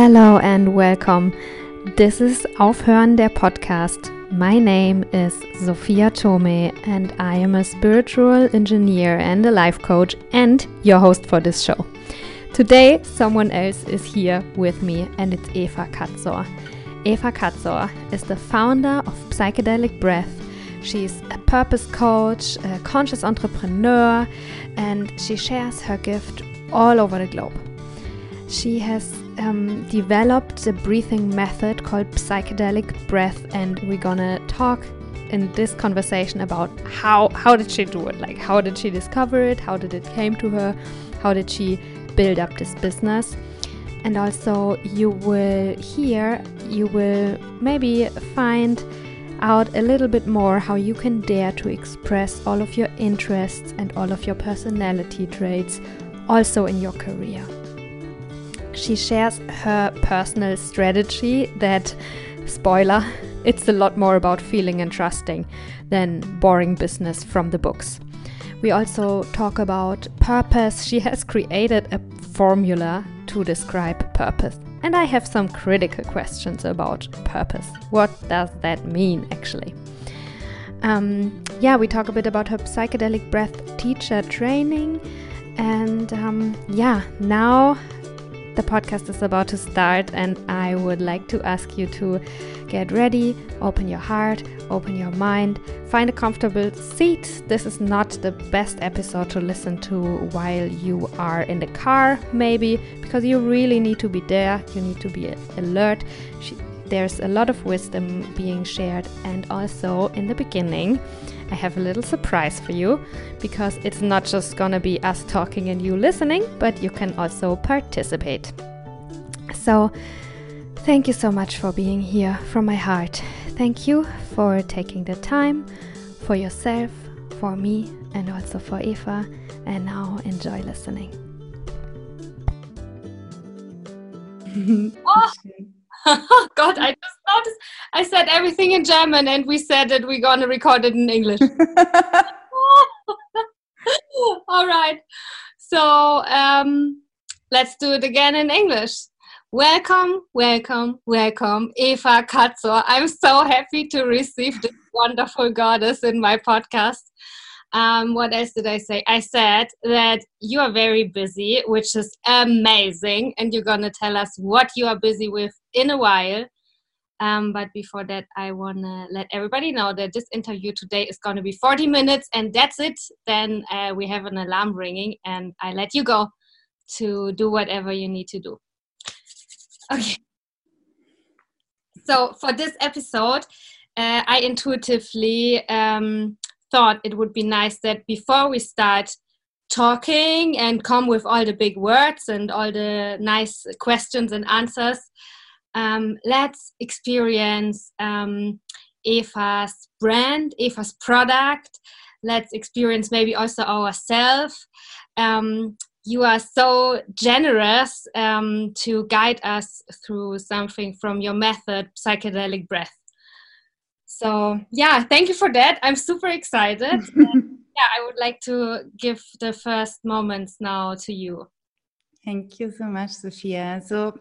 Hello and welcome. This is Aufhören der Podcast. My name is Sophia Tome and I am a spiritual engineer and a life coach and your host for this show. Today, someone else is here with me and it's Eva Katzor. Eva Katzor is the founder of Psychedelic Breath. She's a purpose coach, a conscious entrepreneur, and she shares her gift all over the globe. She has um, developed a breathing method called psychedelic breath, and we're gonna talk in this conversation about how how did she do it? Like how did she discover it? How did it came to her? How did she build up this business? And also, you will hear, you will maybe find out a little bit more how you can dare to express all of your interests and all of your personality traits also in your career she shares her personal strategy that, spoiler, it's a lot more about feeling and trusting than boring business from the books. We also talk about purpose. She has created a formula to describe purpose. And I have some critical questions about purpose. What does that mean, actually? Um, yeah, we talk a bit about her psychedelic breath teacher training. And um, yeah, now the podcast is about to start, and I would like to ask you to get ready, open your heart, open your mind, find a comfortable seat. This is not the best episode to listen to while you are in the car, maybe, because you really need to be there, you need to be alert. There's a lot of wisdom being shared, and also in the beginning, I have a little surprise for you because it's not just gonna be us talking and you listening, but you can also participate. So, thank you so much for being here from my heart. Thank you for taking the time for yourself, for me, and also for Eva. And now enjoy listening. oh. God, I just noticed I said everything in German and we said that we're going to record it in English. All right. So um, let's do it again in English. Welcome, welcome, welcome, Eva Katzor. I'm so happy to receive this wonderful goddess in my podcast. Um, what else did I say? I said that you are very busy, which is amazing, and you're gonna tell us what you are busy with in a while. Um, but before that, I wanna let everybody know that this interview today is gonna be 40 minutes, and that's it. Then uh, we have an alarm ringing, and I let you go to do whatever you need to do. Okay. So for this episode, uh, I intuitively um, thought it would be nice that before we start talking and come with all the big words and all the nice questions and answers, um, let's experience um, Eva's brand, Eva's product. Let's experience maybe also ourselves. Um, you are so generous um, to guide us through something from your method, psychedelic breath. So yeah, thank you for that. I'm super excited. yeah, I would like to give the first moments now to you. Thank you so much, Sophia. So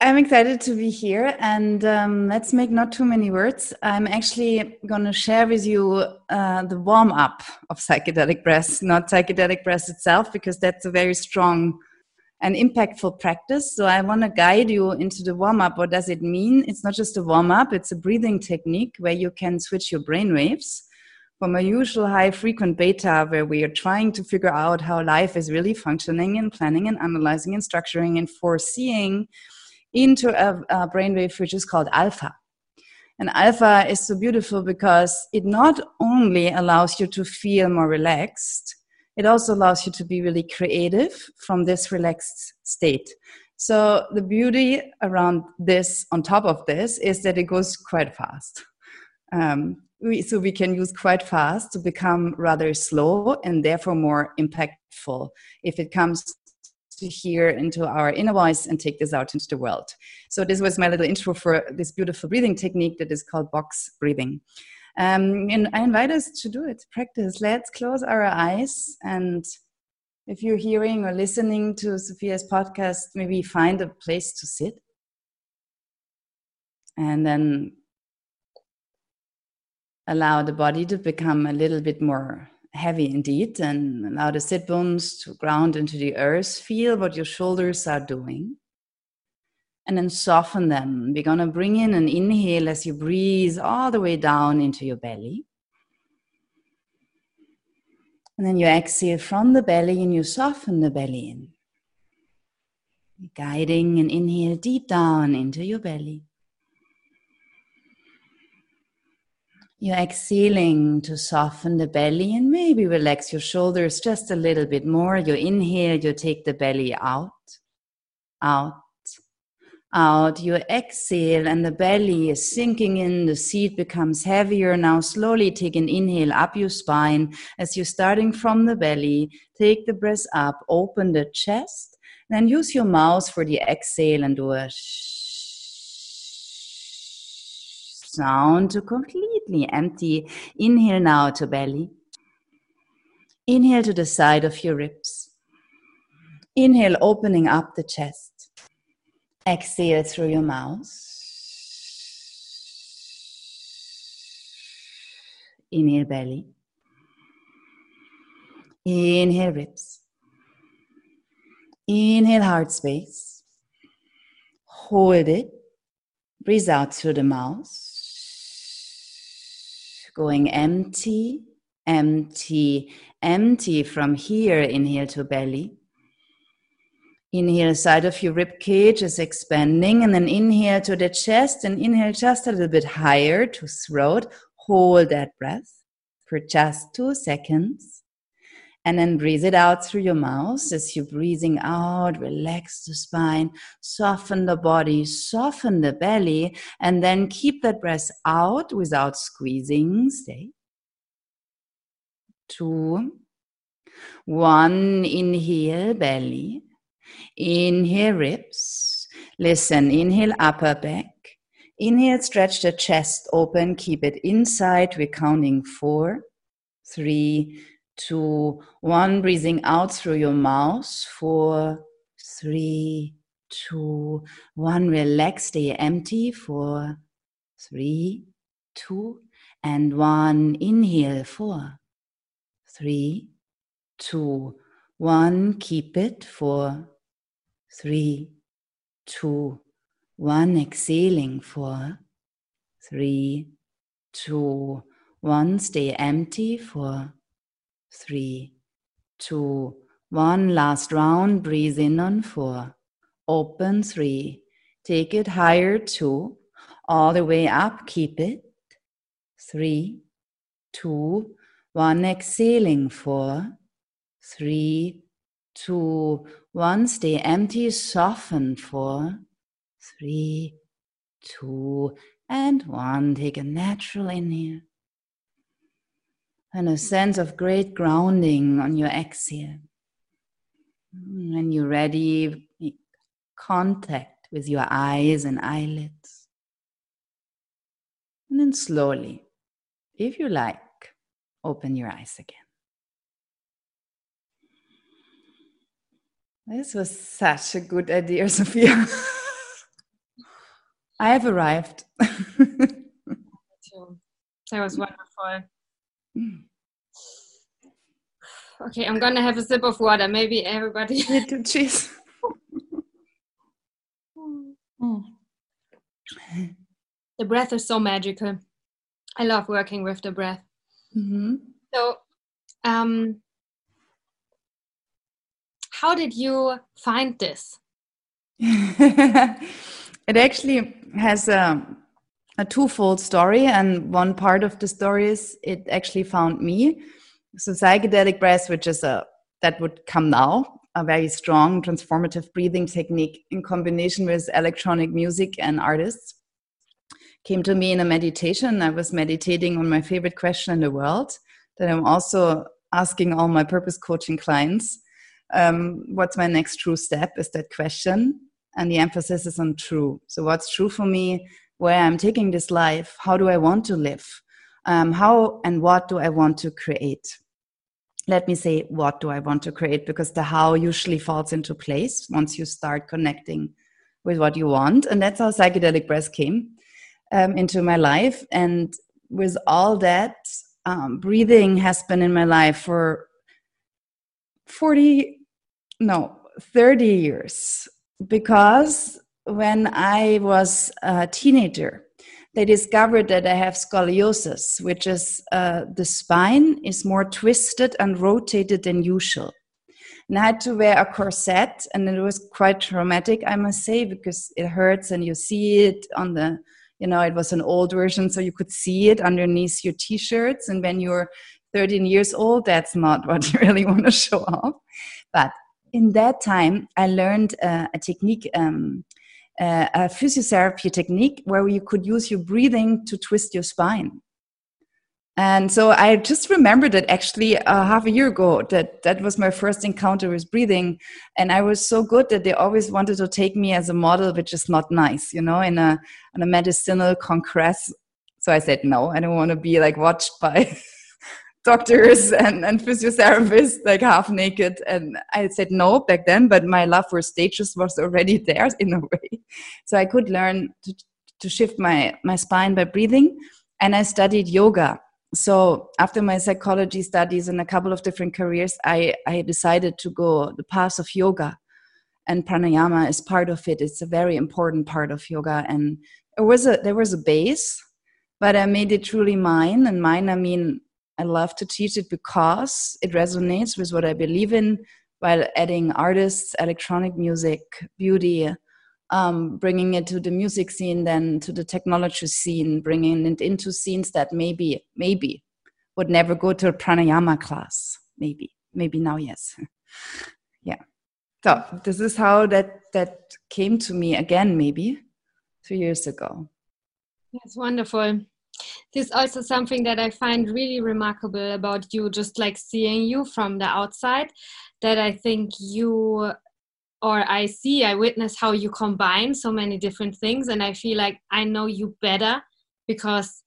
I'm excited to be here, and um, let's make not too many words. I'm actually going to share with you uh, the warm up of psychedelic breath, not psychedelic breath itself, because that's a very strong an impactful practice. So I want to guide you into the warm up. What does it mean? It's not just a warm up, it's a breathing technique where you can switch your brain waves from a usual high frequent beta, where we are trying to figure out how life is really functioning and planning and analyzing and structuring and foreseeing, into a, a brainwave which is called alpha. And alpha is so beautiful because it not only allows you to feel more relaxed, it also allows you to be really creative from this relaxed state. So the beauty around this, on top of this, is that it goes quite fast. Um, we, so we can use quite fast to become rather slow and therefore more impactful if it comes to hear into our inner voice and take this out into the world. So this was my little intro for this beautiful breathing technique that is called box breathing. Um, and I invite us to do it, practice. Let's close our eyes and if you're hearing or listening to Sophia's podcast, maybe find a place to sit. And then allow the body to become a little bit more heavy indeed and allow the sit bones to ground into the earth. Feel what your shoulders are doing. And then soften them. We're going to bring in an inhale as you breathe all the way down into your belly. And then you exhale from the belly and you soften the belly in. Guiding an inhale deep down into your belly. You're exhaling to soften the belly and maybe relax your shoulders just a little bit more. You inhale, you take the belly out, out, out. You exhale, and the belly is sinking in. The seat becomes heavier. Now, slowly take an inhale up your spine as you're starting from the belly. Take the breath up, open the chest, then use your mouth for the exhale and do a sound to completely empty. Inhale now to belly. Inhale to the side of your ribs. Inhale, opening up the chest. Exhale through your mouth. Inhale, belly. Inhale, ribs. Inhale, heart space. Hold it. Breathe out through the mouth going empty, empty, empty from here. Inhale to belly. Inhale, side of your rib cage is expanding, and then inhale to the chest, and inhale just a little bit higher to throat. Hold that breath for just two seconds. And then breathe it out through your mouth as you're breathing out. Relax the spine, soften the body, soften the belly, and then keep that breath out without squeezing. Stay. Two. One. Inhale, belly. Inhale, ribs. Listen. Inhale, upper back. Inhale, stretch the chest open. Keep it inside. We're counting four, three, two, one, breathing out through your mouth, four, three, two, one, relax, stay empty, four, three, two, and one, inhale, four, three, two, one, keep it, four, three, two, one, exhaling, four, three, two, one, stay empty, four, three, two, one. Last round. Breathe in on four. Open three. Take it higher two. All the way up. Keep it. Three, two, one. Exhaling four, three, two, one. Stay empty. Soften four, three, two, and one. Take a natural inhale and a sense of great grounding on your exhale. When you're ready, make contact with your eyes and eyelids. And then slowly, if you like, open your eyes again. This was such a good idea, Sophia. I have arrived. that was wonderful. Okay, I'm gonna have a sip of water. Maybe everybody. Little cheese. The breath is so magical. I love working with the breath. Mm-hmm. So, um, how did you find this? it actually has a, a twofold story, and one part of the story is it actually found me so psychedelic breath, which is a that would come now, a very strong transformative breathing technique in combination with electronic music and artists, came to me in a meditation. I was meditating on my favorite question in the world that I'm also asking all my purpose coaching clients. Um, what's my next true step? Is that question? And the emphasis is on true. So, what's true for me? Where I'm taking this life? How do I want to live? Um, how and what do I want to create? let me say, what do I want to create? Because the how usually falls into place once you start connecting with what you want. And that's how psychedelic breath came um, into my life. And with all that, um, breathing has been in my life for 40, no, 30 years. Because when I was a teenager, they discovered that I have scoliosis, which is uh, the spine is more twisted and rotated than usual. And I had to wear a corset, and it was quite traumatic, I must say, because it hurts and you see it on the, you know, it was an old version, so you could see it underneath your t shirts. And when you're 13 years old, that's not what you really want to show off. But in that time, I learned uh, a technique um, uh, a physiotherapy technique where you could use your breathing to twist your spine. And so I just remembered that actually uh, half a year ago that that was my first encounter with breathing, and I was so good that they always wanted to take me as a model, which is not nice, you know, in a in a medicinal congress. So I said no, I don't want to be like watched by doctors and, and physiotherapists like half naked. And i said no back then but my love for stages was already there in a way. So i could learn to, to shift my, my spine by breathing. And i studied yoga. So after my psychology studies and a couple of different careers i, I decided to go the path of yoga. And pranayama is part of it. It's a very important part of yoga. And there was a there was a base but i made it truly mine. And mine i mean I love to teach it because it resonates with what I believe in while adding artists, electronic music, beauty, um, bringing it to the music scene, then to the technology scene, bringing it into scenes that maybe, maybe would never go to a pranayama class. Maybe, maybe now, yes. yeah. So this is how that that came to me again, maybe two years ago. That's wonderful this is also something that I find really remarkable about you, just like seeing you from the outside, that I think you or I see, I witness how you combine so many different things, and I feel like I know you better because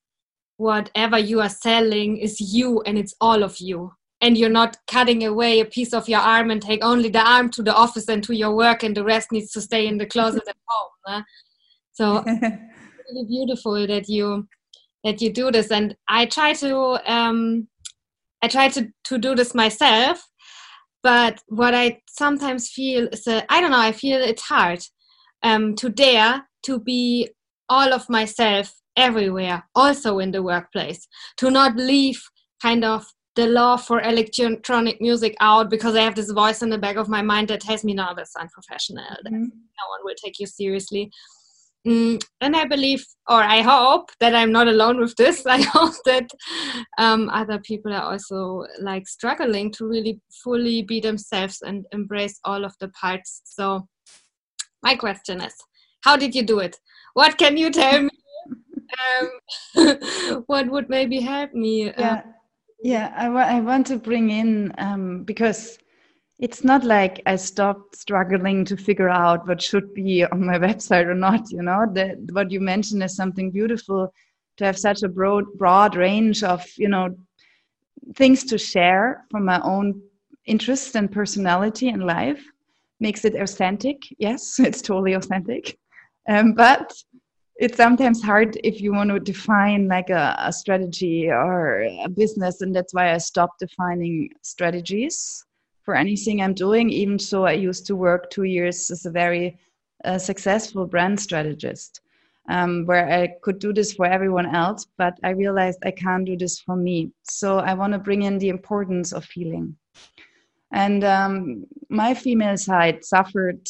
whatever you are selling is you and it's all of you. And you're not cutting away a piece of your arm and take only the arm to the office and to your work, and the rest needs to stay in the closet at home. So, really beautiful that you that you do this and i try to um, i try to, to do this myself but what i sometimes feel is that i don't know i feel it's hard um, to dare to be all of myself everywhere also in the workplace to not leave kind of the law for electronic music out because I have this voice in the back of my mind that tells me, no, that's unprofessional. Mm-hmm. No one will take you seriously. Mm, and I believe, or I hope that I'm not alone with this. I hope that um, other people are also like struggling to really fully be themselves and embrace all of the parts. So, my question is, how did you do it? What can you tell me? um, what would maybe help me? Yeah, yeah. I, I want to bring in um, because it's not like I stopped struggling to figure out what should be on my website or not. You know, that what you mentioned is something beautiful to have such a broad, broad range of you know things to share from my own interests and personality and life makes it authentic. Yes, it's totally authentic, um, but it's sometimes hard if you want to define like a, a strategy or a business, and that's why I stopped defining strategies for anything I'm doing, even so I used to work two years as a very uh, successful brand strategist, um, where I could do this for everyone else, but I realized I can't do this for me. So I want to bring in the importance of feeling. And um, my female side suffered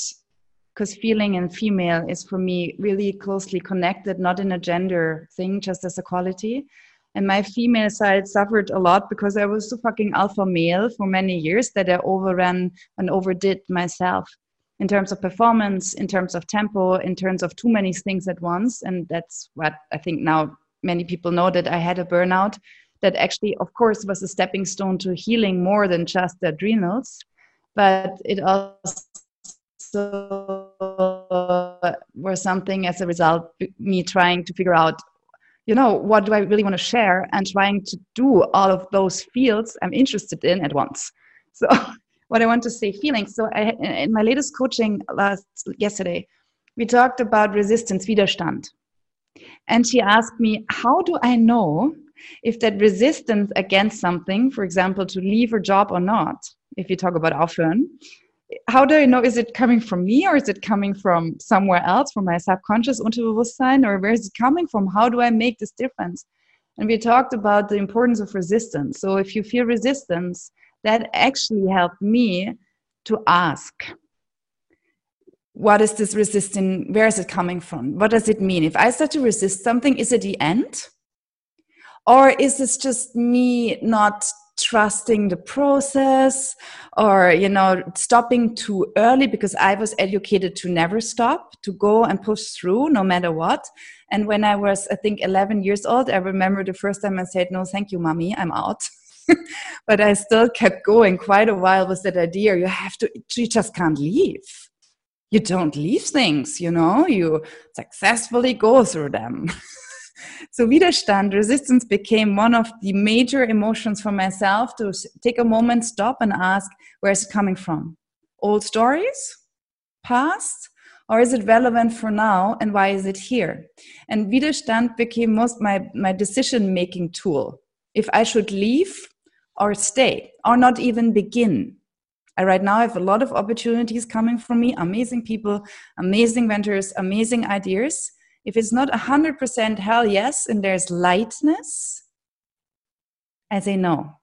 because feeling and female is for me really closely connected, not in a gender thing, just as a quality. And my female side suffered a lot because I was so fucking alpha male for many years that I overran and overdid myself in terms of performance, in terms of tempo, in terms of too many things at once. And that's what I think now many people know that I had a burnout that actually, of course, was a stepping stone to healing more than just the adrenals. But it also uh, was something as a result, me trying to figure out you know, what do I really want to share and trying to do all of those fields I'm interested in at once. So what I want to say, feelings. So I, in my latest coaching last yesterday, we talked about resistance, Widerstand. And she asked me, how do I know if that resistance against something, for example, to leave a job or not, if you talk about aufhören, how do I know, is it coming from me or is it coming from somewhere else, from my subconscious Unterbewusstsein, or where is it coming from? How do I make this difference? And we talked about the importance of resistance. So if you feel resistance, that actually helped me to ask what is this resisting where is it coming from what does it mean if i start to resist something is it the end or is this just me not trusting the process or you know stopping too early because i was educated to never stop to go and push through no matter what and when i was i think 11 years old i remember the first time i said no thank you mommy i'm out but I still kept going quite a while with that idea. You have to, you just can't leave. You don't leave things, you know, you successfully go through them. so Widerstand, resistance became one of the major emotions for myself to take a moment, stop and ask, where is it coming from? Old stories? Past? or is it relevant for now and why is it here and widerstand became most my my decision making tool if i should leave or stay or not even begin. I right now have a lot of opportunities coming from me, amazing people, amazing vendors, amazing ideas. If it's not 100% hell yes and there's lightness, I say no.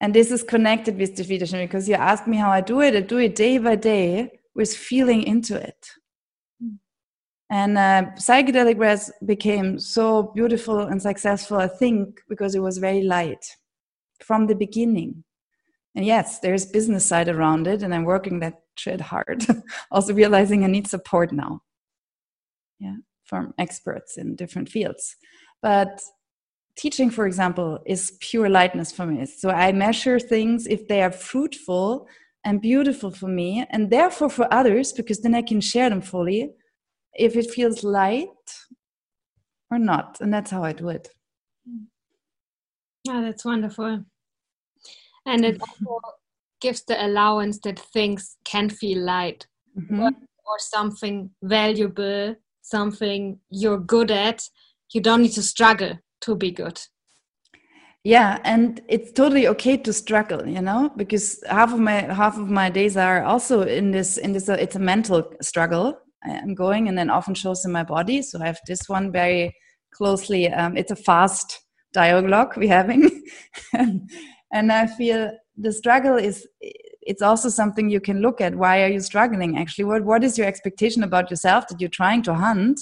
And this is connected with the leadership because you ask me how I do it. I do it day by day with feeling into it. And uh, psychedelic breath became so beautiful and successful, I think, because it was very light from the beginning. And yes, there's business side around it, and I'm working that shit hard. also realizing I need support now. Yeah, from experts in different fields. But teaching, for example, is pure lightness for me. So I measure things if they are fruitful and beautiful for me, and therefore for others, because then I can share them fully. If it feels light or not, and that's how I do it. Oh, that's wonderful. And it also gives the allowance that things can feel light mm-hmm. or, or something valuable, something you're good at. You don't need to struggle to be good. Yeah, and it's totally okay to struggle, you know, because half of my half of my days are also in this in this. Uh, it's a mental struggle I'm going, and then often shows in my body. So I have this one very closely. Um, it's a fast dialogue we're having, and i feel the struggle is it's also something you can look at. Why are you struggling actually? What what is your expectation about yourself that you're trying to hunt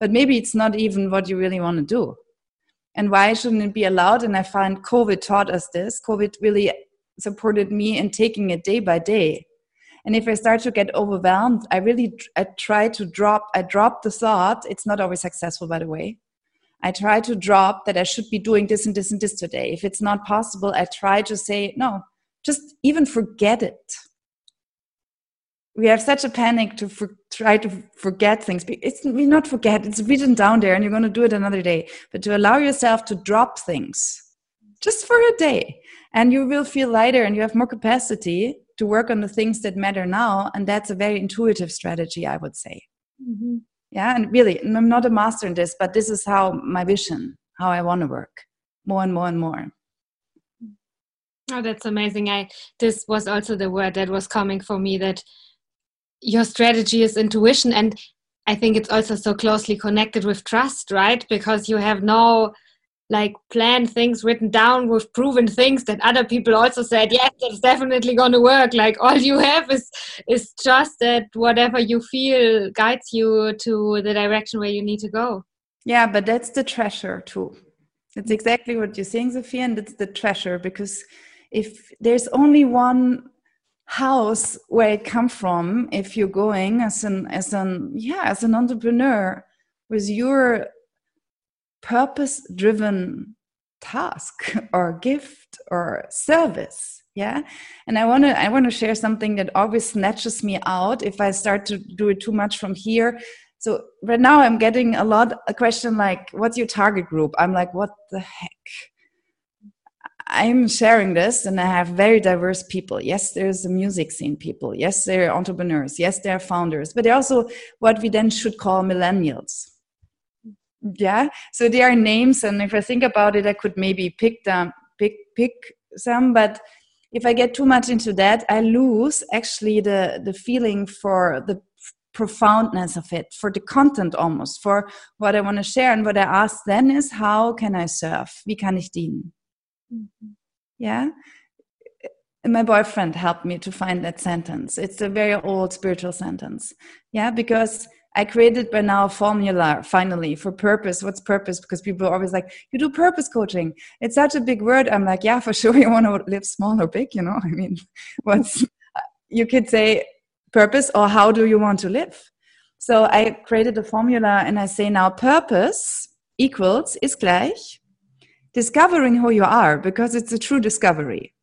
but maybe it's not even what you really want to do? And why shouldn't it be allowed? And i find covid taught us this. Covid really supported me in taking it day by day. And if i start to get overwhelmed i really i try to drop i drop the thought it's not always successful by the way. I try to drop that I should be doing this and this and this today. If it's not possible, I try to say, no, just even forget it. We have such a panic to for, try to forget things. It's we not forget, it's written down there and you're going to do it another day. But to allow yourself to drop things just for a day and you will feel lighter and you have more capacity to work on the things that matter now. And that's a very intuitive strategy, I would say. Mm-hmm yeah and really i'm not a master in this but this is how my vision how i want to work more and more and more oh that's amazing. I this was also the word that was coming for me that your strategy is intuition and i think it's also so closely connected with trust right? Because you have no like planned things written down with proven things that other people also said yes that's definitely going to work. Like all you have is is just that whatever you feel guides you to the direction where you need to go. Yeah but that's the treasure too. It's mm. exactly what you're saying sophia and it's the treasure because if there's only one house where it come from if you're going as an as an yeah as an entrepreneur with your purpose driven task or gift or service yeah? And i want to i want to share something that always snatches me out if i start to do it too much from here. So right now i'm getting a lot a question like what's your target group? I'm like what the heck i'm sharing this and i have very diverse people yes there's a music scene people yes they're entrepreneurs yes they're founders but they're also what we then should call millennials yeah so there are names and if i think about it i could maybe pick them pick pick some but if i get too much into that i lose actually the the feeling for the profoundness of it, for the content almost, for what I want to share. And what I ask then is, how can I serve? Wie kann ich dienen? Mm-hmm. Yeah. My boyfriend helped me to find that sentence. It's a very old spiritual sentence. Yeah, because I created by now a formula finally for purpose. What's purpose? Because people are always like, you do purpose coaching. It's such a big word. I'm like, yeah, for sure. You want to live small or big, you know? I mean, what's, you could say purpose or how do you want to live? So I created a formula and I say now purpose equals is gleich discovering who you are because it's a true discovery.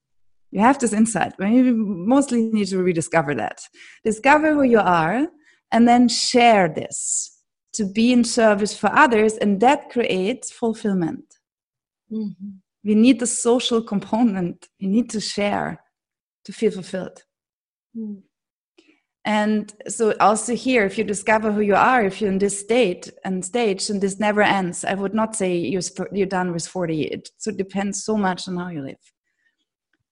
You have this insight. But you mostly need to rediscover that. Discover who you are and then share this to be in service for others, and that creates fulfillment. Mm-hmm. We need the social component. We need to share to feel fulfilled. Mm. And so also here, if you discover who you are, if you're in this state and stage, and this never ends, I would not say you're, you're done with 40. It so depends so much on how you live.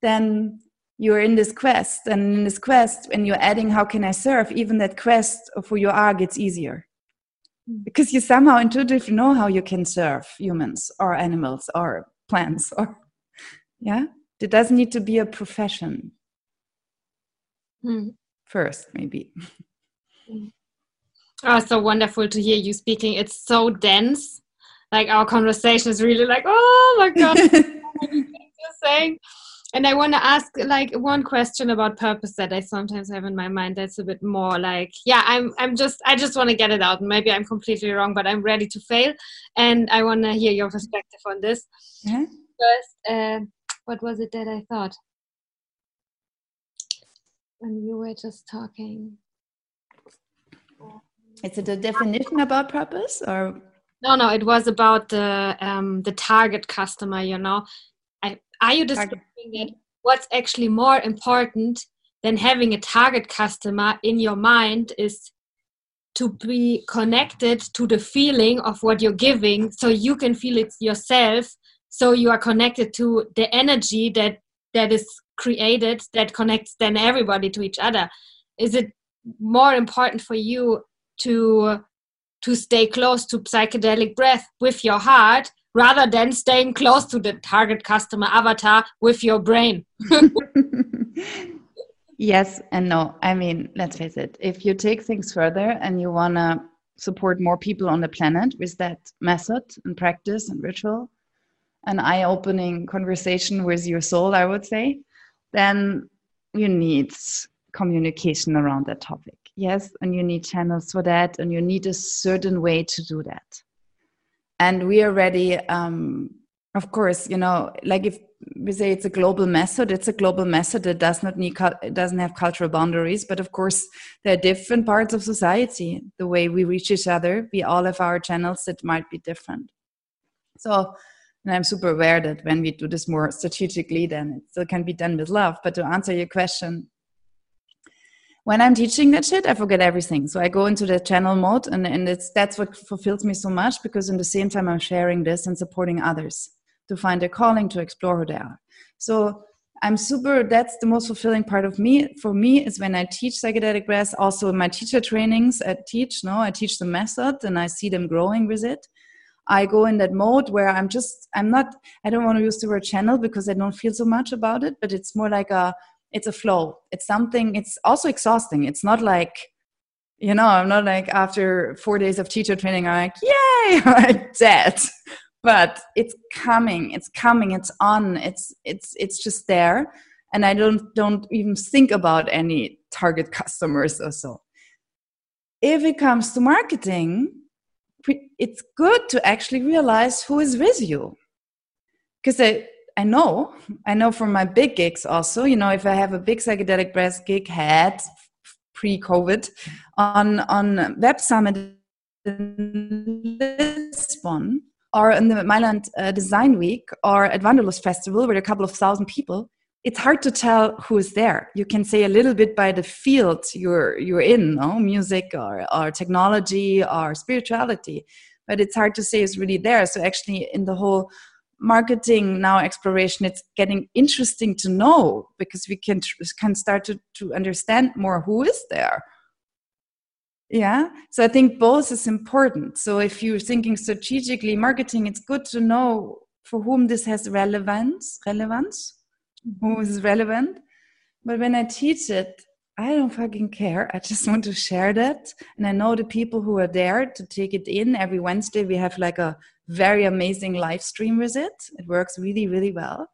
Then you're in this quest, and in this quest, when you're adding how can I serve, even that quest of who you are gets easier. Hmm. Because you somehow intuitively know how you can serve humans or animals or plants or yeah. It doesn't need to be a profession. Hmm first, maybe. Oh, so wonderful to hear you speaking. It's so dense. Like our conversation is really like, oh my god, you're saying. And I want to ask like one question about purpose that I sometimes have in my mind. That's a bit more like, yeah, I'm, I'm just, I just want to get it out. Maybe I'm completely wrong, but I'm ready to fail, and I want to hear your perspective on this. Yeah. First, uh, what was it that I thought? When you were just talking. Is it a definition about purpose or? No, no, it was about the um, the target customer. You know, I, are you describing it? What's actually more important than having a target customer in your mind is to be connected to the feeling of what you're giving, so you can feel it yourself. So you are connected to the energy that that is created that connects then everybody to each other? Is it more important for you to to stay close to psychedelic breath with your heart rather than staying close to the target customer avatar with your brain? Yes and no. I mean let's face it. If you take things further and you want to support more people on the planet with that method and practice and ritual an eye-opening conversation with your soul i would say then you need communication around that topic. Yes, and you need channels for that, and you need a certain way to do that. And we are ready. Um, of course, you know, like if we say it's a global method, it's a global method that does not need, it doesn't have cultural boundaries. But of course, there are different parts of society. The way we reach each other, we all have our channels that might be different. So and I'm super aware that when we do this more strategically, then it still can be done with love. But to answer your question, when I'm teaching that shit, I forget everything. So I go into the channel mode, and, and it's that's what fulfills me so much because in the same time I'm sharing this and supporting others to find their calling, to explore who they are. So I'm super. That's the most fulfilling part of me. For me, is when I teach psychedelic breath. Also, in my teacher trainings, I teach. No, I teach the method, and I see them growing with it. I go in that mode where I'm just, I'm not, I don't want to use the word channel because I don't feel so much about it, but it's more like a, it's a flow. It's something, it's also exhausting. It's not like, you know, I'm not like after four days of teacher training, I'm like, yay, I'm dead. But it's coming, it's coming, it's on, it's, it's, it's just there. And I don't, don't even think about any target customers or so. If it comes to marketing, it's good to actually realize who is with you. Because I, I know i know from my big gigs also you know if i have a big psychedelic breath gig had pre-covid on on web summit Lisbon or in the Mailand uh, Design Week or at Wanderlust Festival, where a couple of thousand people, it's hard to tell who is there. You can say a little bit by the field you're you're in, no? music or, or technology or spirituality, but it's hard to say is really there. So actually, in the whole marketing now exploration, it's getting interesting to know because we can can start to to understand more who is there yeah so i think both is important so if you're thinking strategically marketing it's good to know for whom this has relevance relevance who mm-hmm. relevant. But when i teach it i don't fucking care. I just want to share that. And i know the people who are there to take it in. Every wednesday we have like a very amazing live stream with it. It works really really well.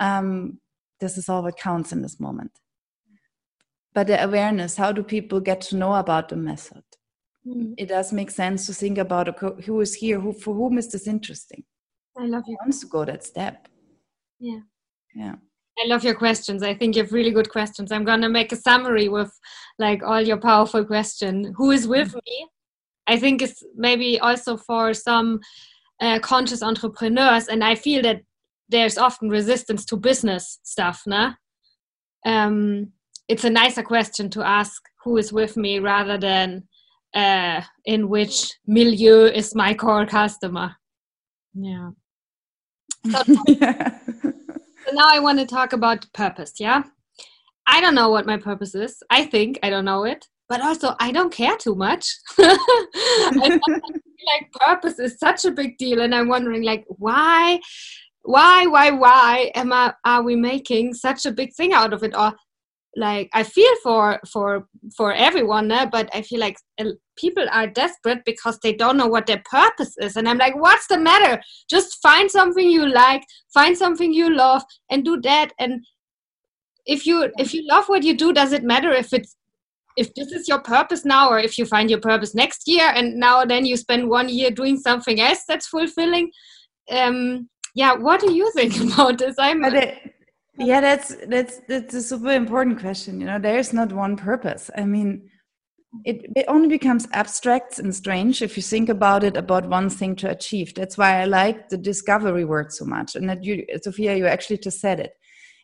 Um, this is all what counts in this moment. But the awareness how do people get to know about the method? Mm. it does make sense to think about who is here? Who for whom is this interesting? I love you. Wants to go that step. Yeah. Yeah I love your questions. I think you have really good questions. I'm gonna make a summary with like all your powerful question. Who is with mm. me? I think it's maybe also for some uh, conscious entrepreneurs, and I feel that there's often resistance to business stuff, nah? Um, it's a nicer question to ask who is with me rather than uh, in which milieu is my core customer. Yeah. So, yeah. So now I want to talk about purpose. Yeah. I don't know what my purpose is. I think I don't know it, but also I don't care too much. Like purpose is such a big deal, and I'm wondering like why, why, why, why am I are we making such a big thing out of it? Or like i feel for for for everyone eh? but i feel like uh, people are desperate because they don't know what their purpose is. And i'm like what's the matter? Just find something you like find something you love and do that. And if you if you love what you do does it matter if it's if this is your purpose now or if you find your purpose next year and now then you spend one year doing something else that's fulfilling? Um yeah what do you think about this? I'm yeah that's that's that's a super important question you know there's not one purpose. I mean it, it only becomes abstract and strange if you think about it about one thing to achieve. That's why i like the discovery word so much and that you sophia you actually just said it.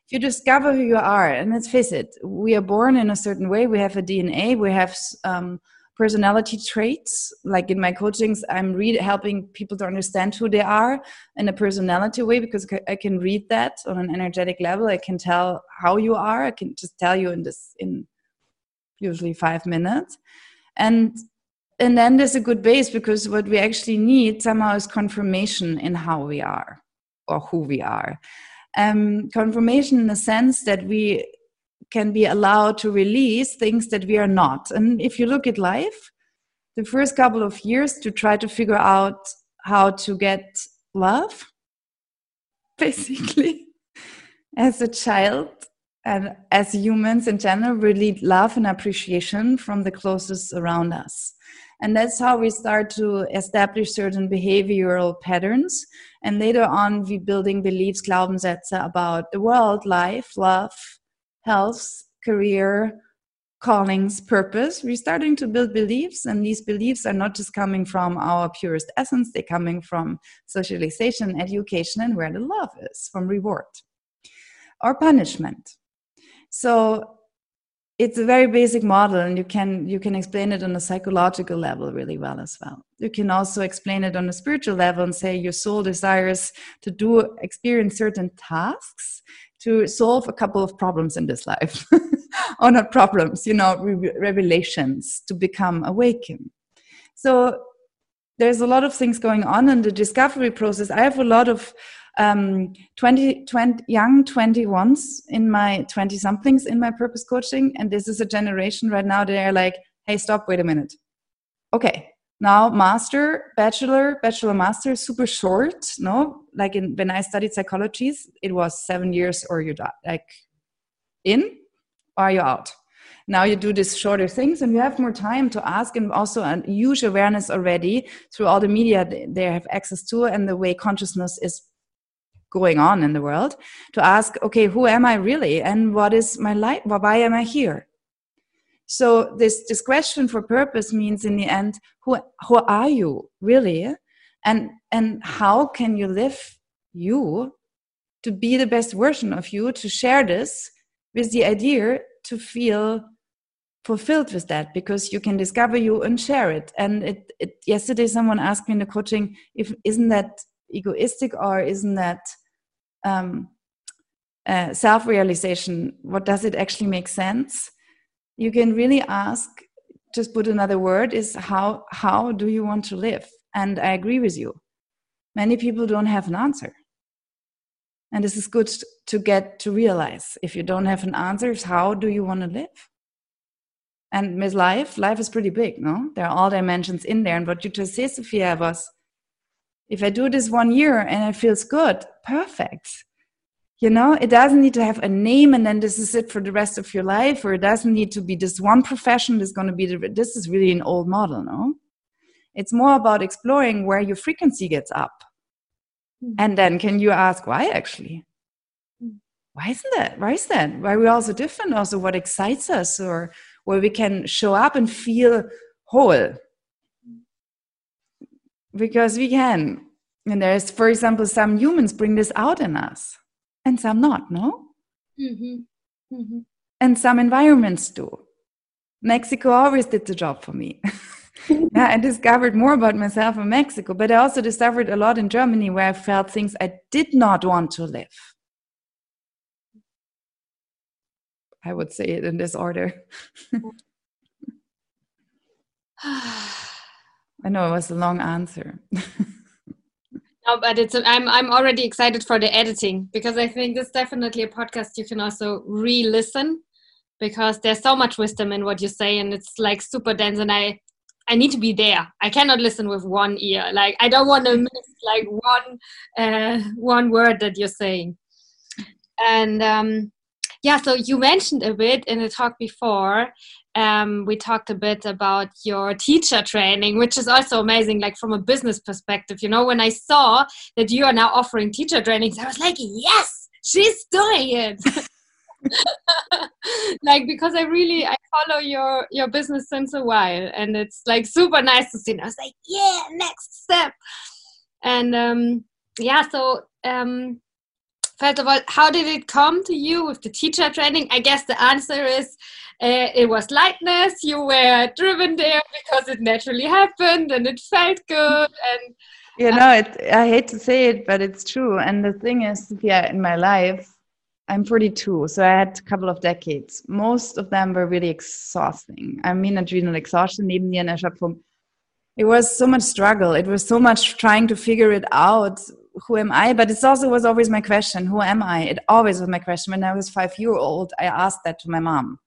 If you discover who you are and let's face it we are born in a certain way we have a dna we have um, personality traits. Like in my coachings i'm read helping people to understand who they are in a personality way because i can read that on an energetic level. I can tell how you are. I can just tell you in this in usually five minutes. And and then there's a good base because what we actually need somehow is confirmation in how we are or who we are. Um, confirmation in the sense that we can be allowed to release things that we are not. And if you look at life, the first couple of years to try to figure out how to get love, basically, as a child and as humans in general, we need love and appreciation from the closest around us. And that's how we start to establish certain behavioral patterns. And later on, we building beliefs, Glaubenssätze about the world, life, love, health, career, callings, purpose, we're starting to build beliefs, and these beliefs are not just coming from our purest essence, they're coming from socialization, education, and where the love is, from reward or punishment. So it's a very basic model and you can you can explain it on a psychological level really well as well. You can also explain it on a spiritual level and say your soul desires to do experience certain tasks to solve a couple of problems in this life or not problems you know re- revelations to become awakened. So there's a lot of things going on in the discovery process. I have a lot of um, 20, 20 young 21s in my 20 somethings in my purpose coaching and this is a generation right now they're like hey stop wait a minute. Okay now master bachelor bachelor master super short no? Like in when i studied psychology it was seven years or you die like in or you out. Now you do these shorter things and you have more time to ask and also a huge awareness already through all the media they have access to and the way consciousness is going on in the world to ask okay who am i really? And what is my life? Why am i here So this question for purpose means in the end, who who are you really, and and how can you live you to be the best version of you to share this with the idea to feel fulfilled with that? Because you can discover you and share it. And it, it yesterday someone asked me in the coaching if isn't that egoistic or isn't that um, uh, self-realization? What does it actually make sense you can really ask just put another word is how how do you want to live? And i agree with you. Many people don't have an answer. And this is good to get to realize. If you don't have an answer is how do you want to live? And with life life is pretty big no? There are all dimensions in there. And what you just said sophia was if i do this one year and it feels good perfect you know it doesn't need to have a name and then this is it for the rest of your life or it doesn't need to be this one profession that's going to be the, this is really an old model no? It's more about exploring where your frequency gets up. Mm. and then can you ask why actually? Mm. why isn't that? Why is that? Why are we all so different? Also what excites us or where we can show up and feel whole? Because we can. And there's for example some humans bring this out in us and some not, no? Mm-hmm. Mm-hmm. And some environments do. Mexico always did the job for me. yeah, I discovered more about myself in Mexico, but I also discovered a lot in Germany where I felt things I did not want to live. I would say it in this order. I know it was a long answer. No, but it's I'm I'm already excited for the editing because I think this is definitely a podcast you can also re-listen because there's so much wisdom in what you say and it's like super dense and I I need to be there. I cannot listen with one ear. Like I don't want to miss like one uh, one word that you're saying. And um, yeah, so you mentioned a bit in the talk before um, we talked a bit about your teacher training, which is also amazing, like from a business perspective. You know, when I saw that you are now offering teacher trainings, I was like, yes, she's doing it. like because I really I follow your your business since a while, and it's like super nice to see. And I was like, yeah, next step. And um, yeah, so um, first of all, how did it come to you with the teacher training? I guess the answer is uh, it was lightness. You were driven there because it naturally happened and it felt good. And you know, it, I hate to say it, but it's true. And the thing is, yeah, in my life, I'm 42, so I had a couple of decades. Most of them were really exhausting. I mean, adrenal exhaustion, Nebennierenerschöpfung. It was so much struggle. It was so much trying to figure it out who am I? But it also was always my question, who am I? It always was my question. When I was five year old, I asked that to my mom.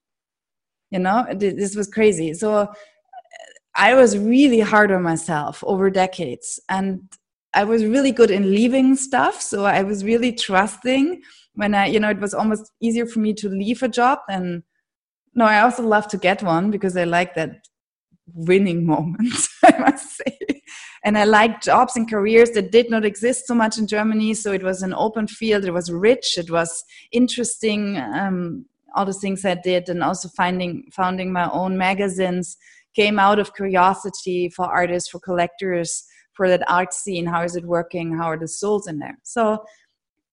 You know, this was crazy. So I was really hard on myself over decades. And I was really good in leaving stuff. So I was really trusting when I, you know, it was almost easier for me to leave a job than no, I also love to get one because I like that winning moment, I must say. And I liked jobs and careers that did not exist so much in Germany. So it was an open field, it was rich, it was interesting. Um, all the things I did, and also finding founding my own magazines came out of curiosity for artists, for collectors, for that art scene. How is it working? How are the souls in there? So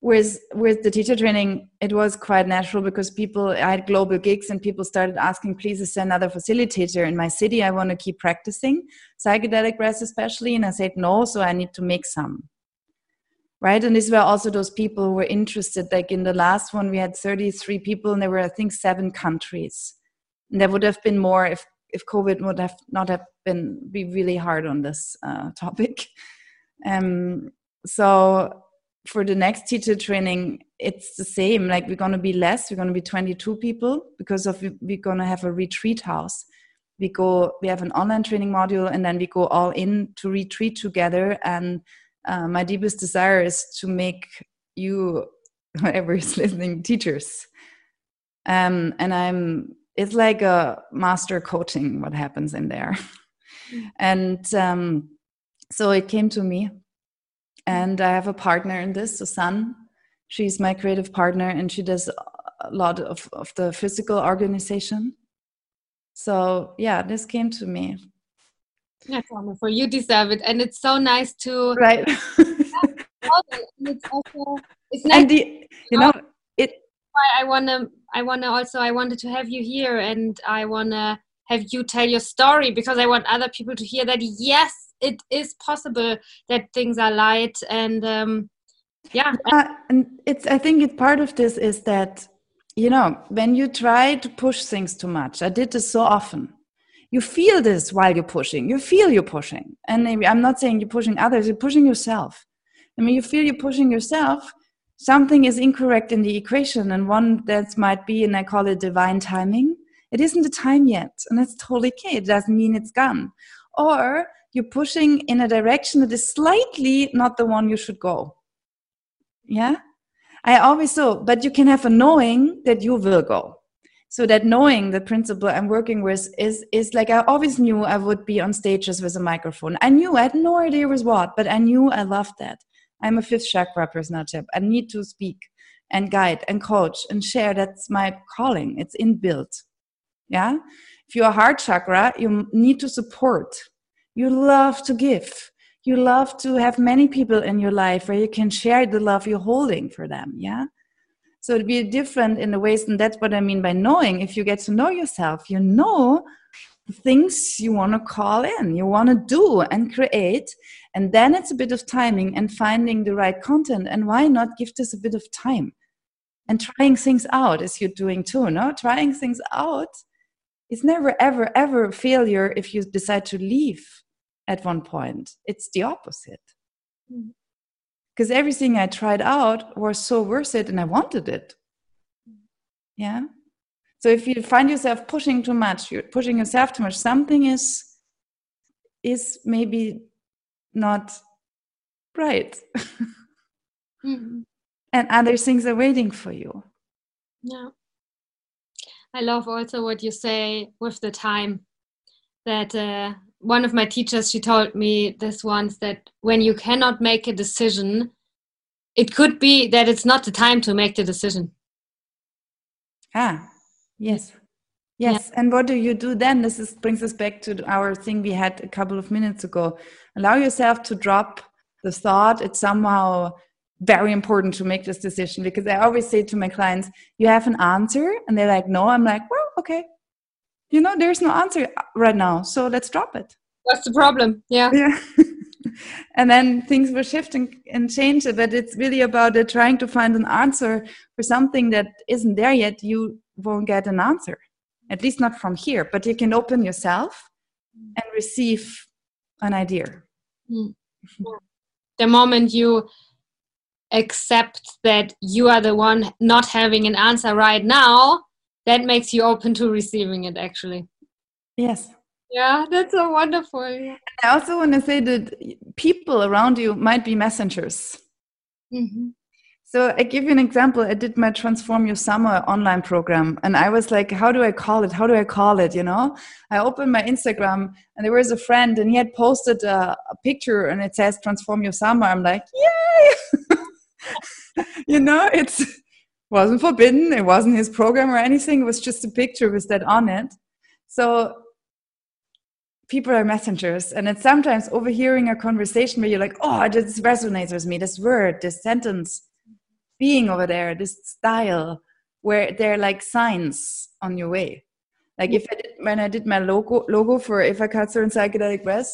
with with the teacher training it was quite natural because people i had global gigs and people started asking please is there another facilitator in my city? I want to keep practicing. Psychedelic breath especially and i said no so i need to make some. Right? And these were also those people who were interested. Like in the last one we had 33 people and there were i think seven countries. And there would have been more if if covid would have not have been be really hard on this uh, topic. Um so for the next teacher training it's the same. Like we're going to be less we're going to be 22 people because of we're going to have a retreat house. We go we have an online training module and then we go all in to retreat together. And uh, my deepest desire is to make you whoever is listening teachers. Um, and i'm it's like a master coaching what happens in there. And um, so it came to me and I have a partner in this, Susan. She's my creative partner, and she does a lot of, of the physical organization. So yeah, this came to me. That's wonderful. You deserve it, and it's so nice to right. it's also it's nice. And the, you know oh, it. Why I wanna I wanna also I wanted to have you here, and I wanna have you tell your story because I want other people to hear that yes, it is possible that things are light and um, yeah. Uh, and it's I think it part of this is that you know when you try to push things too much. I did this so often you feel this while you're pushing. You feel you're pushing. And I'm not saying you're pushing others, you're pushing yourself. I mean, you feel you're pushing yourself. Something is incorrect in the equation. And one that might be, and I call it divine timing. It isn't the time yet. And that's totally okay. It doesn't mean it's gone. Or you're pushing in a direction that is slightly not the one you should go. Yeah? I always so, but you can have a knowing that you will go. So that knowing the principle i'm working with is is like i always knew i would be on stages with a microphone. I knew i had no idea with what but i knew i loved that. I'm a fifth chakra personality i need to speak and guide and coach and share. That's my calling. It's inbuilt. Yeah? If you're a heart chakra you need to support you love to give you love to have many people in your life where you can share the love you're holding for them yeah so it'd be different in the ways, and that's what I mean by knowing. If you get to know yourself, you know the things you want to call in, you want to do and create. And then it's a bit of timing and finding the right content. And why not give this a bit of time and trying things out as you're doing too? No, trying things out is never, ever, ever a failure if you decide to leave at one point. It's the opposite. Mm because everything I tried out was so worth it and I wanted it. Yeah. So if you find yourself pushing too much, you're pushing yourself too much, something is is maybe not right. mm-hmm. And other things are waiting for you. Yeah. I love also what you say with the time that uh, one of my teachers she told me this once that when you cannot make a decision it could be that it's not the time to make the decision. Ah yes. Yes yeah. and what do you do then? This is, brings us back to our thing we had a couple of minutes ago. Allow yourself to drop the thought. It's somehow very important to make this decision because i always say to my clients you have an answer and they're like no i'm like well okay you know there's no answer right now so let's drop it. What's the problem yeah. Yeah. And then things will shift and, and change but it's really about uh, trying to find an answer for something that isn't there yet. You won't get an answer at least not from here but you can open yourself and receive an idea. Mm. the moment you accept that you are the one not having an answer right now that makes you open to receiving it actually. Yes. Yeah that's so wonderful. I also want to say that people around you might be messengers. Mm-hmm. so i give you an example. I did my transform your summer online program and i was like how do i call it? How do i call it? You know? I opened my instagram and there was a friend and he had posted a, a picture and it says transform your summer. I'm like yay! You know? It's wasn't forbidden. It wasn't his program or anything. It was just a picture with that on it. So people are messengers. And it's sometimes overhearing a conversation where you're like, oh, this resonates with me, this word, this sentence, being over there, this style, where they're like signs on your way. Like if I did, when I did my logo logo for If I Cut Certain Psychedelic Breath,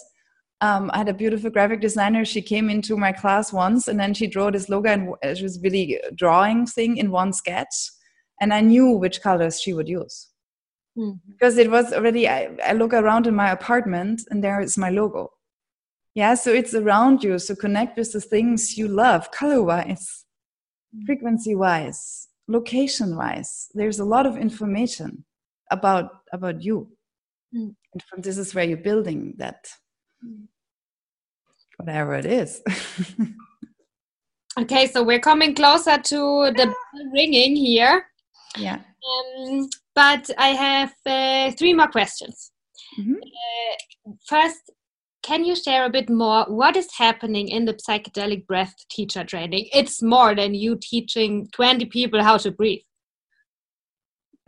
um, I had a beautiful graphic designer. She came into my class once and then she drew this logo and it was really drawing thing in one sketch. And I knew which colors she would use. Mm-hmm. Because it was already, I, I look around in my apartment and there is my logo. Yeah, so it's around you. So connect with the things you love, color wise, mm-hmm. frequency wise, location wise. There's a lot of information about about you. Mm. And from this is where you're building that whatever it is. okay, so we're coming closer to the ringing here. Yeah. Um, but I have uh, three more questions. Mm-hmm. Uh, first, can you share a bit more what is happening in the psychedelic breath teacher training? It's more than you teaching 20 people how to breathe.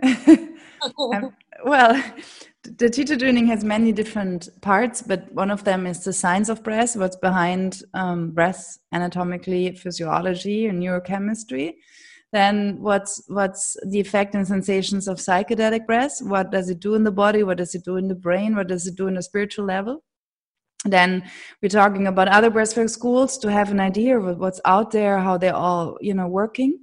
um, well, the teacher training has many different parts, but one of them is the science of breath, what's behind um, breath anatomically, physiology, and neurochemistry. Then what's what's the effect and sensations of psychedelic breath? What does it do in the body? What does it do in the brain? What does it do in a spiritual level? Then we're talking about other breathwork schools to have an idea of what's out there, how they're all you know working.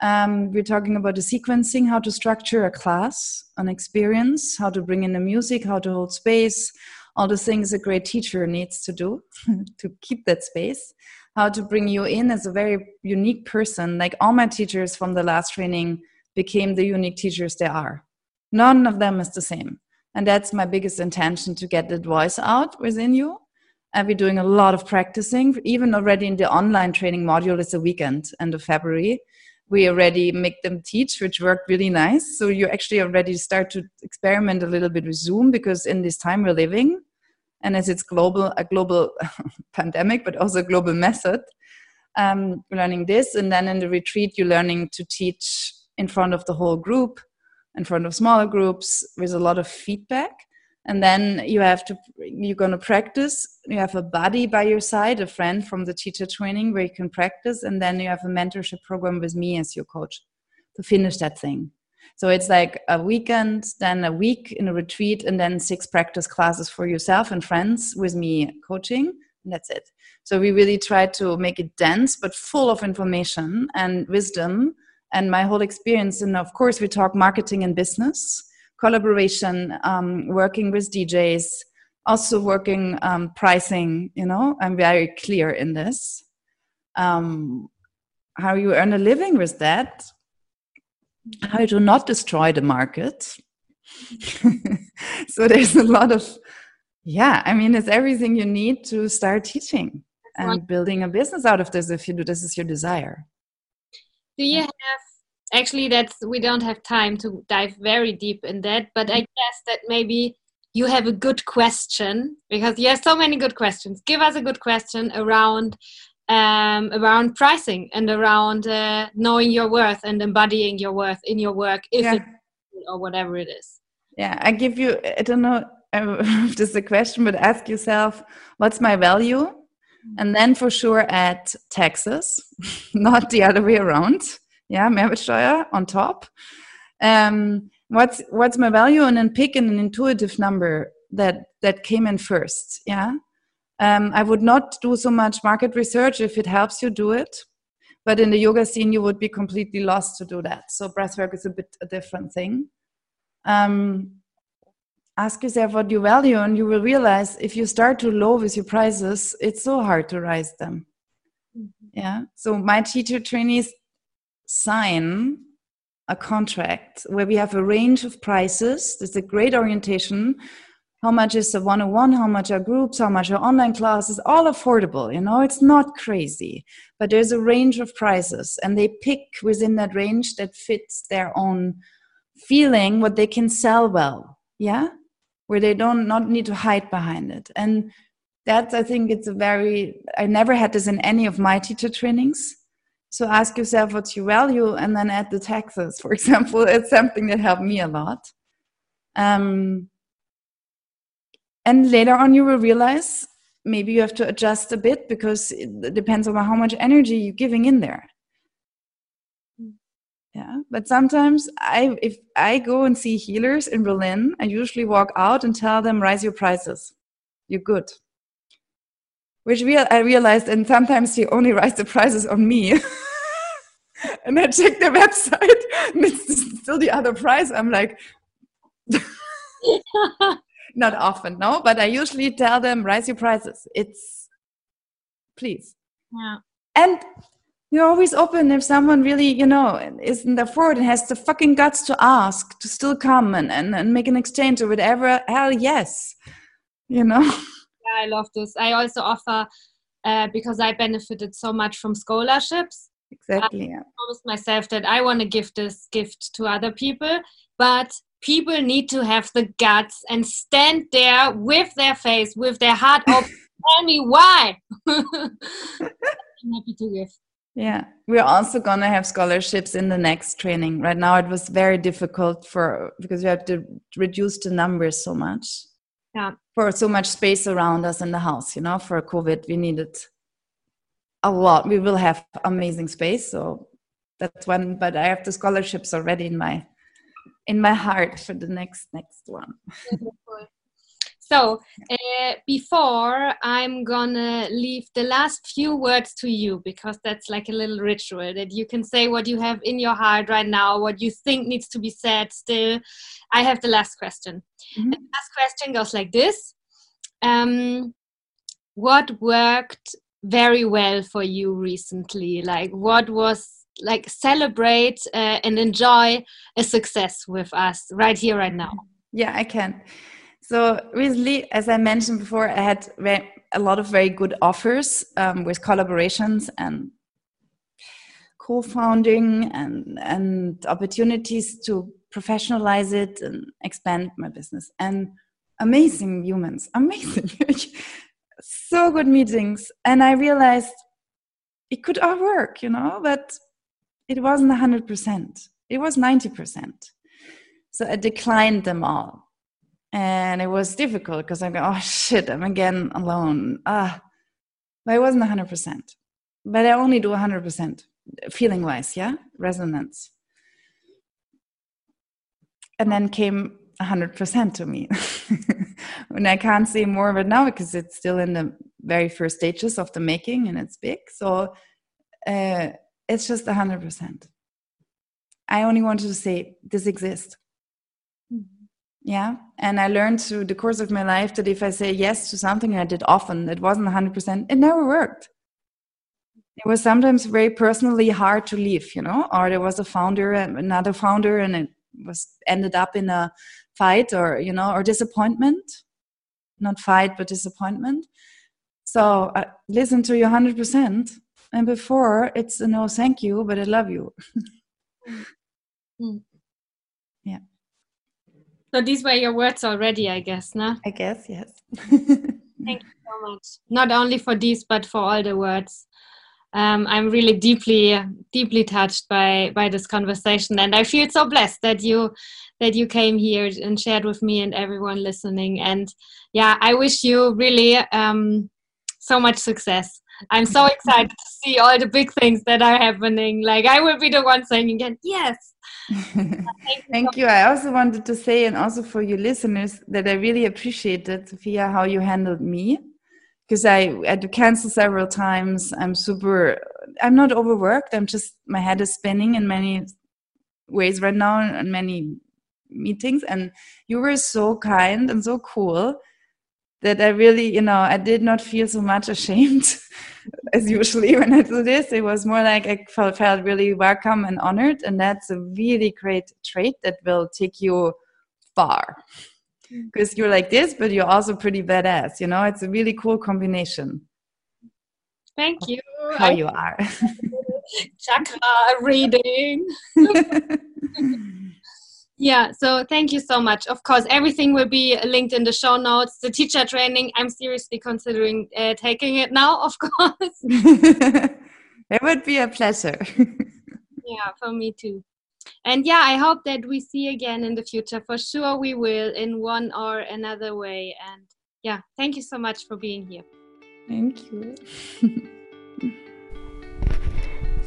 Um, we're talking about the sequencing, how to structure a class, an experience, how to bring in the music, how to hold space, all the things a great teacher needs to do to keep that space, how to bring you in as a very unique person. Like all my teachers from the last training became the unique teachers they are. None of them is the same. And that's my biggest intention to get that voice out within you. And we're doing a lot of practicing, even already in the online training module. It's a weekend, end of February we already make them teach, which worked really nice. So you actually already start to experiment a little bit with Zoom because in this time we're living, and as it's global, a global pandemic, but also a global method, um, learning this, and then in the retreat you're learning to teach in front of the whole group, in front of smaller groups, with a lot of feedback and then you have to you're going to practice. You have a buddy by your side a friend from the teacher training where you can practice. And then you have a mentorship program with me as your coach to finish that thing. So it's like a weekend then a week in a retreat and then six practice classes for yourself and friends with me coaching and that's it. So we really try to make it dense but full of information and wisdom and my whole experience. And of course we talk marketing and business collaboration, um, working with DJs, also working um, pricing. You know, I'm very clear in this. Um, how you earn a living with that, how you do not destroy the market. so there's a lot of, yeah, I mean, it's everything you need to start teaching and building a business out of this if you do this is your desire. Do you have actually that's we don't have time to dive very deep in that but i guess that maybe you have a good question because you have so many good questions. Give us a good question around um, around pricing and around uh, knowing your worth and embodying your worth in your work if yeah. it or whatever it is. Yeah i give you i don't know if this is a question but ask yourself what's my value? And then for sure add taxes not the other way around yeah, Mehrwertsteuer on top. Um, what's what's my value, and then pick an intuitive number that that came in first. Yeah, um, I would not do so much market research if it helps you do it, but in the yoga scene you would be completely lost to do that. So breathwork is a bit a different thing. Um, ask yourself what you value, and you will realize if you start too low with your prices, it's so hard to rise them. Mm-hmm. Yeah. So my teacher trainees sign a contract where we have a range of prices. There's a great orientation. How much is a one on one? How much are groups? How much are online classes? All affordable, you know, it's not crazy. But there's a range of prices, and they pick within that range that fits their own feeling what they can sell well. Yeah? Where they don't not need to hide behind it. And that's I think it's a very I never had this in any of my teacher trainings so ask yourself what you value and then add the taxes, for example. It's something that helped me a lot. Um, and later on, you will realize maybe you have to adjust a bit because it depends on how much energy you're giving in there. Yeah, but sometimes I, if I go and see healers in Berlin, I usually walk out and tell them, "Raise your prices. You're good." Which real I realized, and sometimes he only writes the prices on me. and I check the website, and it's still the other price. I'm like, not often, no, but I usually tell them, raise your prices. It's please. Yeah. And you're always open if someone really, you know, isn't afford and has the fucking guts to ask to still come and, and, and make an exchange or whatever. Hell yes. You know? I love this. I also offer uh, because I benefited so much from scholarships. Exactly. I yeah. promised myself that I want to give this gift to other people, but people need to have the guts and stand there with their face, with their heart open. Tell me why. I'm happy to give. Yeah, we're also gonna have scholarships in the next training. Right now, it was very difficult for because we have to reduce the numbers so much. Yeah. For so much space around us in the house, you know, for COVID, we needed a lot. We will have amazing space, so that's one. But I have the scholarships already in my in my heart for the next next one. So, uh, before I'm gonna leave the last few words to you because that's like a little ritual that you can say what you have in your heart right now, what you think needs to be said still. I have the last question. Mhm. The last question goes like this um, What worked very well for you recently? Like, what was like celebrate uh, and enjoy a success with us right here, right now? Yeah, I can. So recently, as I mentioned before, I had a lot of very good offers um, with collaborations and co-founding and and opportunities to professionalize it and expand my business. And amazing humans, amazing, so good meetings. And I realized it could all work, you know, but it wasn't hundred percent. It was ninety percent. So I declined them all and it was difficult because I'm going, oh shit, I'm again alone. Ah, but it wasn't 100%. But I only do 100% feeling wise, yeah, resonance. And then came 100% to me. and I can't say more of it now because it's still in the very first stages of the making and it's big. So uh, it's just 100%. I only wanted to say this exists yeah and i learned through the course of my life that if i say yes to something i did often it wasn't 100% it never worked. It was sometimes very personally hard to leave you know or there was a founder and another founder and it was ended up in a fight or you know or disappointment. Not fight but disappointment. So uh, listen to your 100% and before it's a no thank you but i love you. Mm. So these were your words already, I guess, no? i guess yes Thank you so much. Not only for these, but for all the words. Um, I'm really deeply, deeply touched by by this conversation, and I feel so blessed that you that you came here and shared with me and everyone listening. And yeah, I wish you really um, so much success. I'm so excited see all the big things that are happening. Like I will be the one saying again, yes. Thank you. I also wanted to say, and also for you listeners, that I really appreciated, Sophia, how you handled me. Because I had to cancel several times. I'm super, I'm not overworked. I'm just, my head is spinning in many ways right now and many meetings. And you were so kind and so cool that I really, you know, I did not feel so much ashamed as usually when I do this. It was more like I felt, felt really welcome and honored. And that's a really great trait that will take you far. Mm. Because you're like this, but you're also pretty badass. You know, it's a really cool combination. Thank you. How you are. Chakra reading. Yeah, so thank you so much. Of course, everything will be linked in the show notes. The teacher training, I'm seriously considering uh, taking it now, of course. it would be a pleasure. yeah, for me too. And yeah, I hope that we see again in the future. For sure, we will in one or another way. And yeah, thank you so much for being here. Thank you.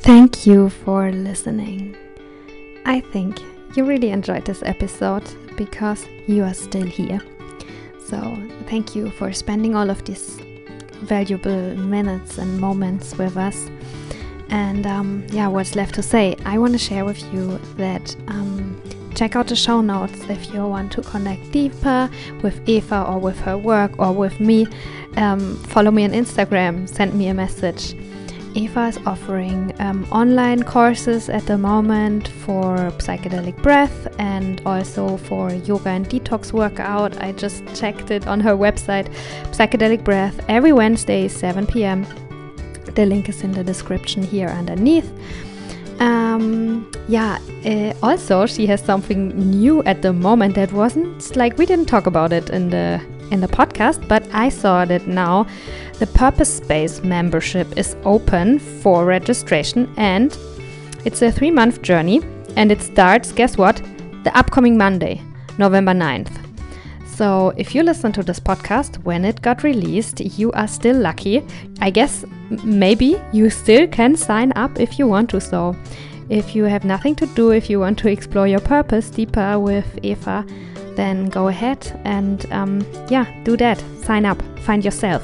Thank you for listening. I think you really enjoyed this episode because you are still here. So, thank you for spending all of these valuable minutes and moments with us. And um, yeah, what's left to say? I want to share with you that um, check out the show notes if you want to connect deeper with Eva or with her work or with me. Um, follow me on Instagram, send me a message. Eva is offering um, online courses at the moment for psychedelic breath and also for yoga and detox workout. I just checked it on her website, Psychedelic Breath, every Wednesday, 7 p.m. The link is in the description here underneath. Um, yeah, uh, also, she has something new at the moment that wasn't like we didn't talk about it in the in the podcast, but I saw that now the Purpose Space membership is open for registration and it's a three month journey and it starts, guess what? The upcoming Monday, November 9th. So, if you listen to this podcast when it got released, you are still lucky. I guess maybe you still can sign up if you want to. So, if you have nothing to do, if you want to explore your purpose deeper with Eva, then go ahead and um, yeah, do that. Sign up, find yourself.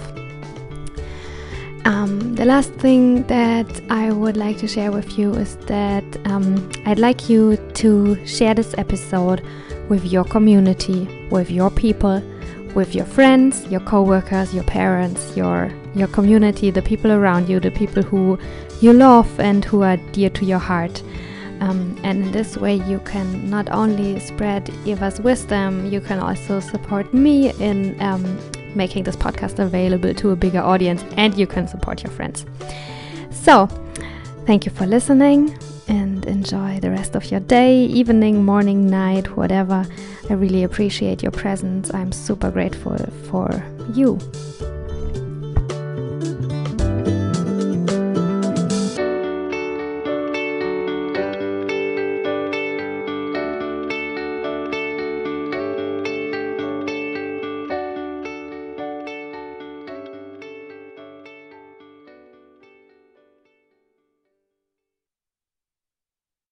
Um, the last thing that I would like to share with you is that um, I'd like you to share this episode with your community, with your people, with your friends, your coworkers, your parents, your your community, the people around you, the people who you love and who are dear to your heart. Um, and in this way, you can not only spread Eva's wisdom, you can also support me in um, making this podcast available to a bigger audience, and you can support your friends. So, thank you for listening and enjoy the rest of your day, evening, morning, night, whatever. I really appreciate your presence. I'm super grateful for you.